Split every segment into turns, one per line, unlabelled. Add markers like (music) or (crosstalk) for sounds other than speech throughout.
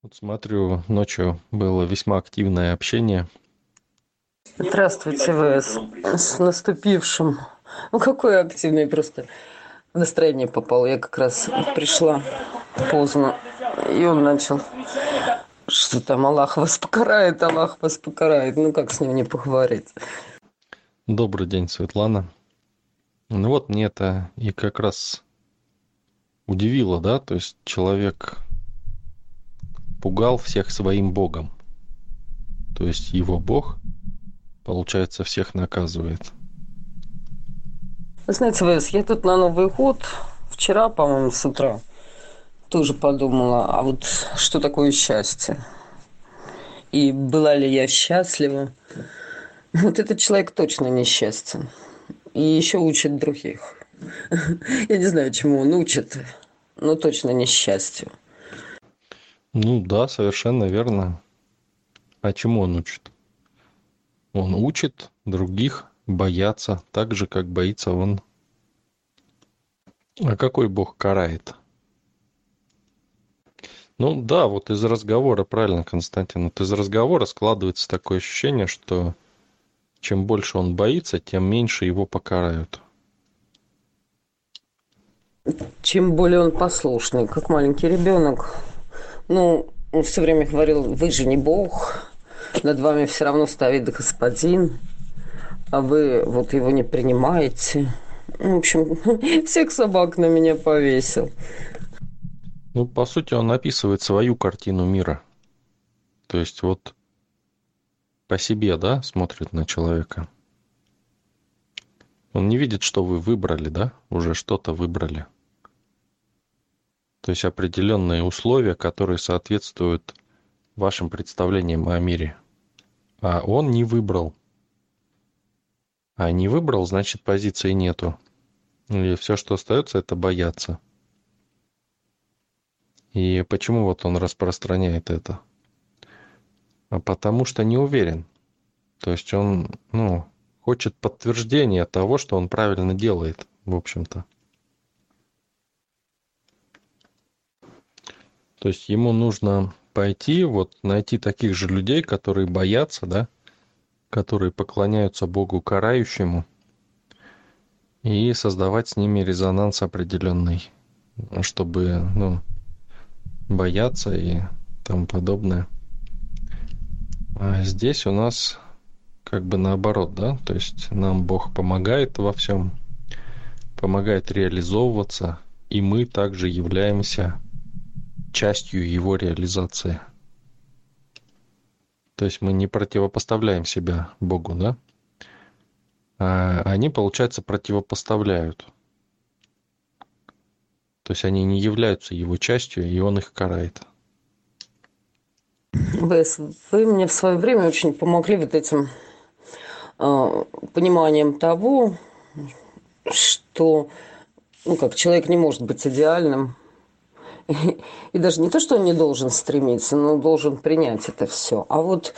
Вот смотрю, ночью было весьма активное общение.
Здравствуйте, ВС. С наступившим. Ну, какое активное, просто настроение попал. Я как раз пришла поздно, и он начал, что там Аллах вас покарает, Аллах вас покарает. Ну, как с ним не поговорить?
Добрый день, Светлана. Ну вот мне это и как раз удивило, да, то есть человек пугал всех своим богом. То есть его бог, получается, всех наказывает.
Знаете, ВС, я тут на Новый год, вчера, по-моему, с утра, тоже подумала, а вот что такое счастье? И была ли я счастлива? Вот этот человек точно несчастен. И еще учит других. (laughs) Я не знаю, чему он учит, но точно несчастью.
Ну да, совершенно верно. А чему он учит? Он учит других бояться так же, как боится он. А какой Бог карает? Ну да, вот из разговора, правильно, Константин, вот из разговора складывается такое ощущение, что чем больше он боится, тем меньше его покарают.
Чем более он послушный, как маленький ребенок, ну, он все время говорил, вы же не Бог, над вами все равно стоит господин, а вы вот его не принимаете. В общем, (laughs) всех собак на меня повесил.
Ну, по сути, он описывает свою картину мира. То есть вот по себе, да, смотрит на человека. Он не видит, что вы выбрали, да, уже что-то выбрали. То есть определенные условия, которые соответствуют вашим представлениям о мире. А он не выбрал. А не выбрал, значит позиции нету. И все, что остается, это бояться. И почему вот он распространяет это? А потому что не уверен. То есть он, ну, хочет подтверждения того, что он правильно делает, в общем-то. То есть ему нужно пойти, вот найти таких же людей, которые боятся, да, которые поклоняются Богу карающему, и создавать с ними резонанс определенный, чтобы, ну, бояться и тому подобное. А здесь у нас как бы наоборот, да, то есть нам Бог помогает во всем, помогает реализовываться, и мы также являемся частью его реализации. То есть мы не противопоставляем себя Богу, да? А они, получается, противопоставляют. То есть они не являются его частью, и он их карает.
Вы, вы мне в свое время очень помогли вот этим э, пониманием того, что ну, как человек не может быть идеальным, (laughs) И даже не то, что он не должен стремиться, но должен принять это все. А вот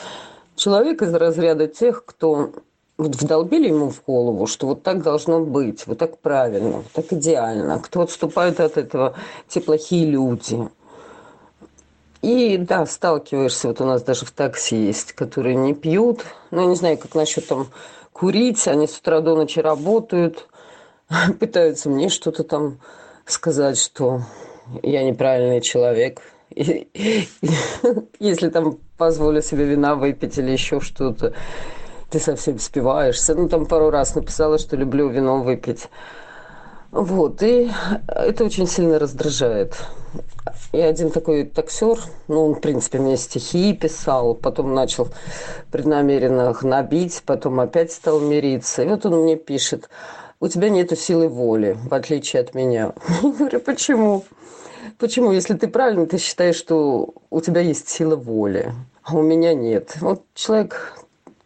человек из разряда тех, кто вот вдолбили ему в голову, что вот так должно быть, вот так правильно, вот так идеально. Кто отступает от этого, те плохие люди. И да, сталкиваешься, вот у нас даже в такси есть, которые не пьют. Ну, я не знаю, как насчет там курить, они с утра до ночи работают, (laughs) пытаются мне что-то там сказать, что я неправильный человек. (laughs) Если там позволю себе вина выпить или еще что-то, ты совсем спиваешься. Ну, там пару раз написала, что люблю вино выпить. Вот, и это очень сильно раздражает. И один такой таксер, ну, он, в принципе, мне стихи писал, потом начал преднамеренно набить, потом опять стал мириться. И вот он мне пишет, у тебя нету силы воли, в отличие от меня. (laughs) Я говорю, почему? Почему, если ты правильно, ты считаешь, что у тебя есть сила воли, а у меня нет? Вот человек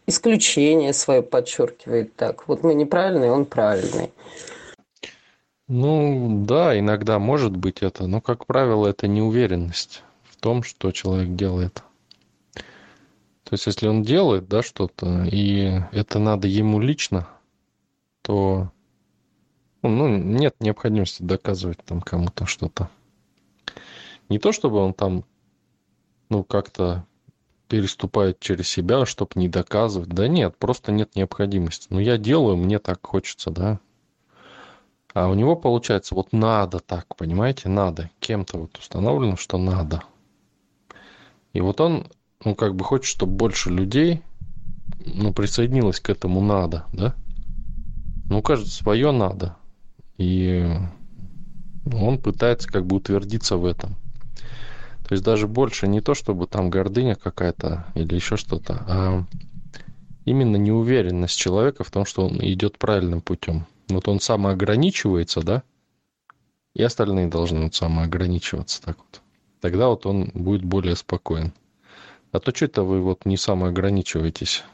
исключение свое подчеркивает так. Вот мы неправильные, он правильный.
Ну, да, иногда может быть это, но, как правило, это неуверенность в том, что человек делает. То есть, если он делает, да, что-то, и это надо ему лично, то ну, нет необходимости доказывать там кому-то что-то. Не то, чтобы он там ну, как-то переступает через себя, чтобы не доказывать. Да нет, просто нет необходимости. Ну, я делаю, мне так хочется, да. А у него получается, вот надо так, понимаете, надо. Кем-то вот установлено, что надо. И вот он, ну, как бы хочет, чтобы больше людей, ну, присоединилось к этому надо, да. Ну, кажется, свое надо. И он пытается как бы утвердиться в этом. То есть даже больше не то, чтобы там гордыня какая-то или еще что-то, а именно неуверенность человека в том, что он идет правильным путем. Вот он самоограничивается, да, и остальные должны вот самоограничиваться так вот. Тогда вот он будет более спокоен. А то что это вы вот не самоограничиваетесь?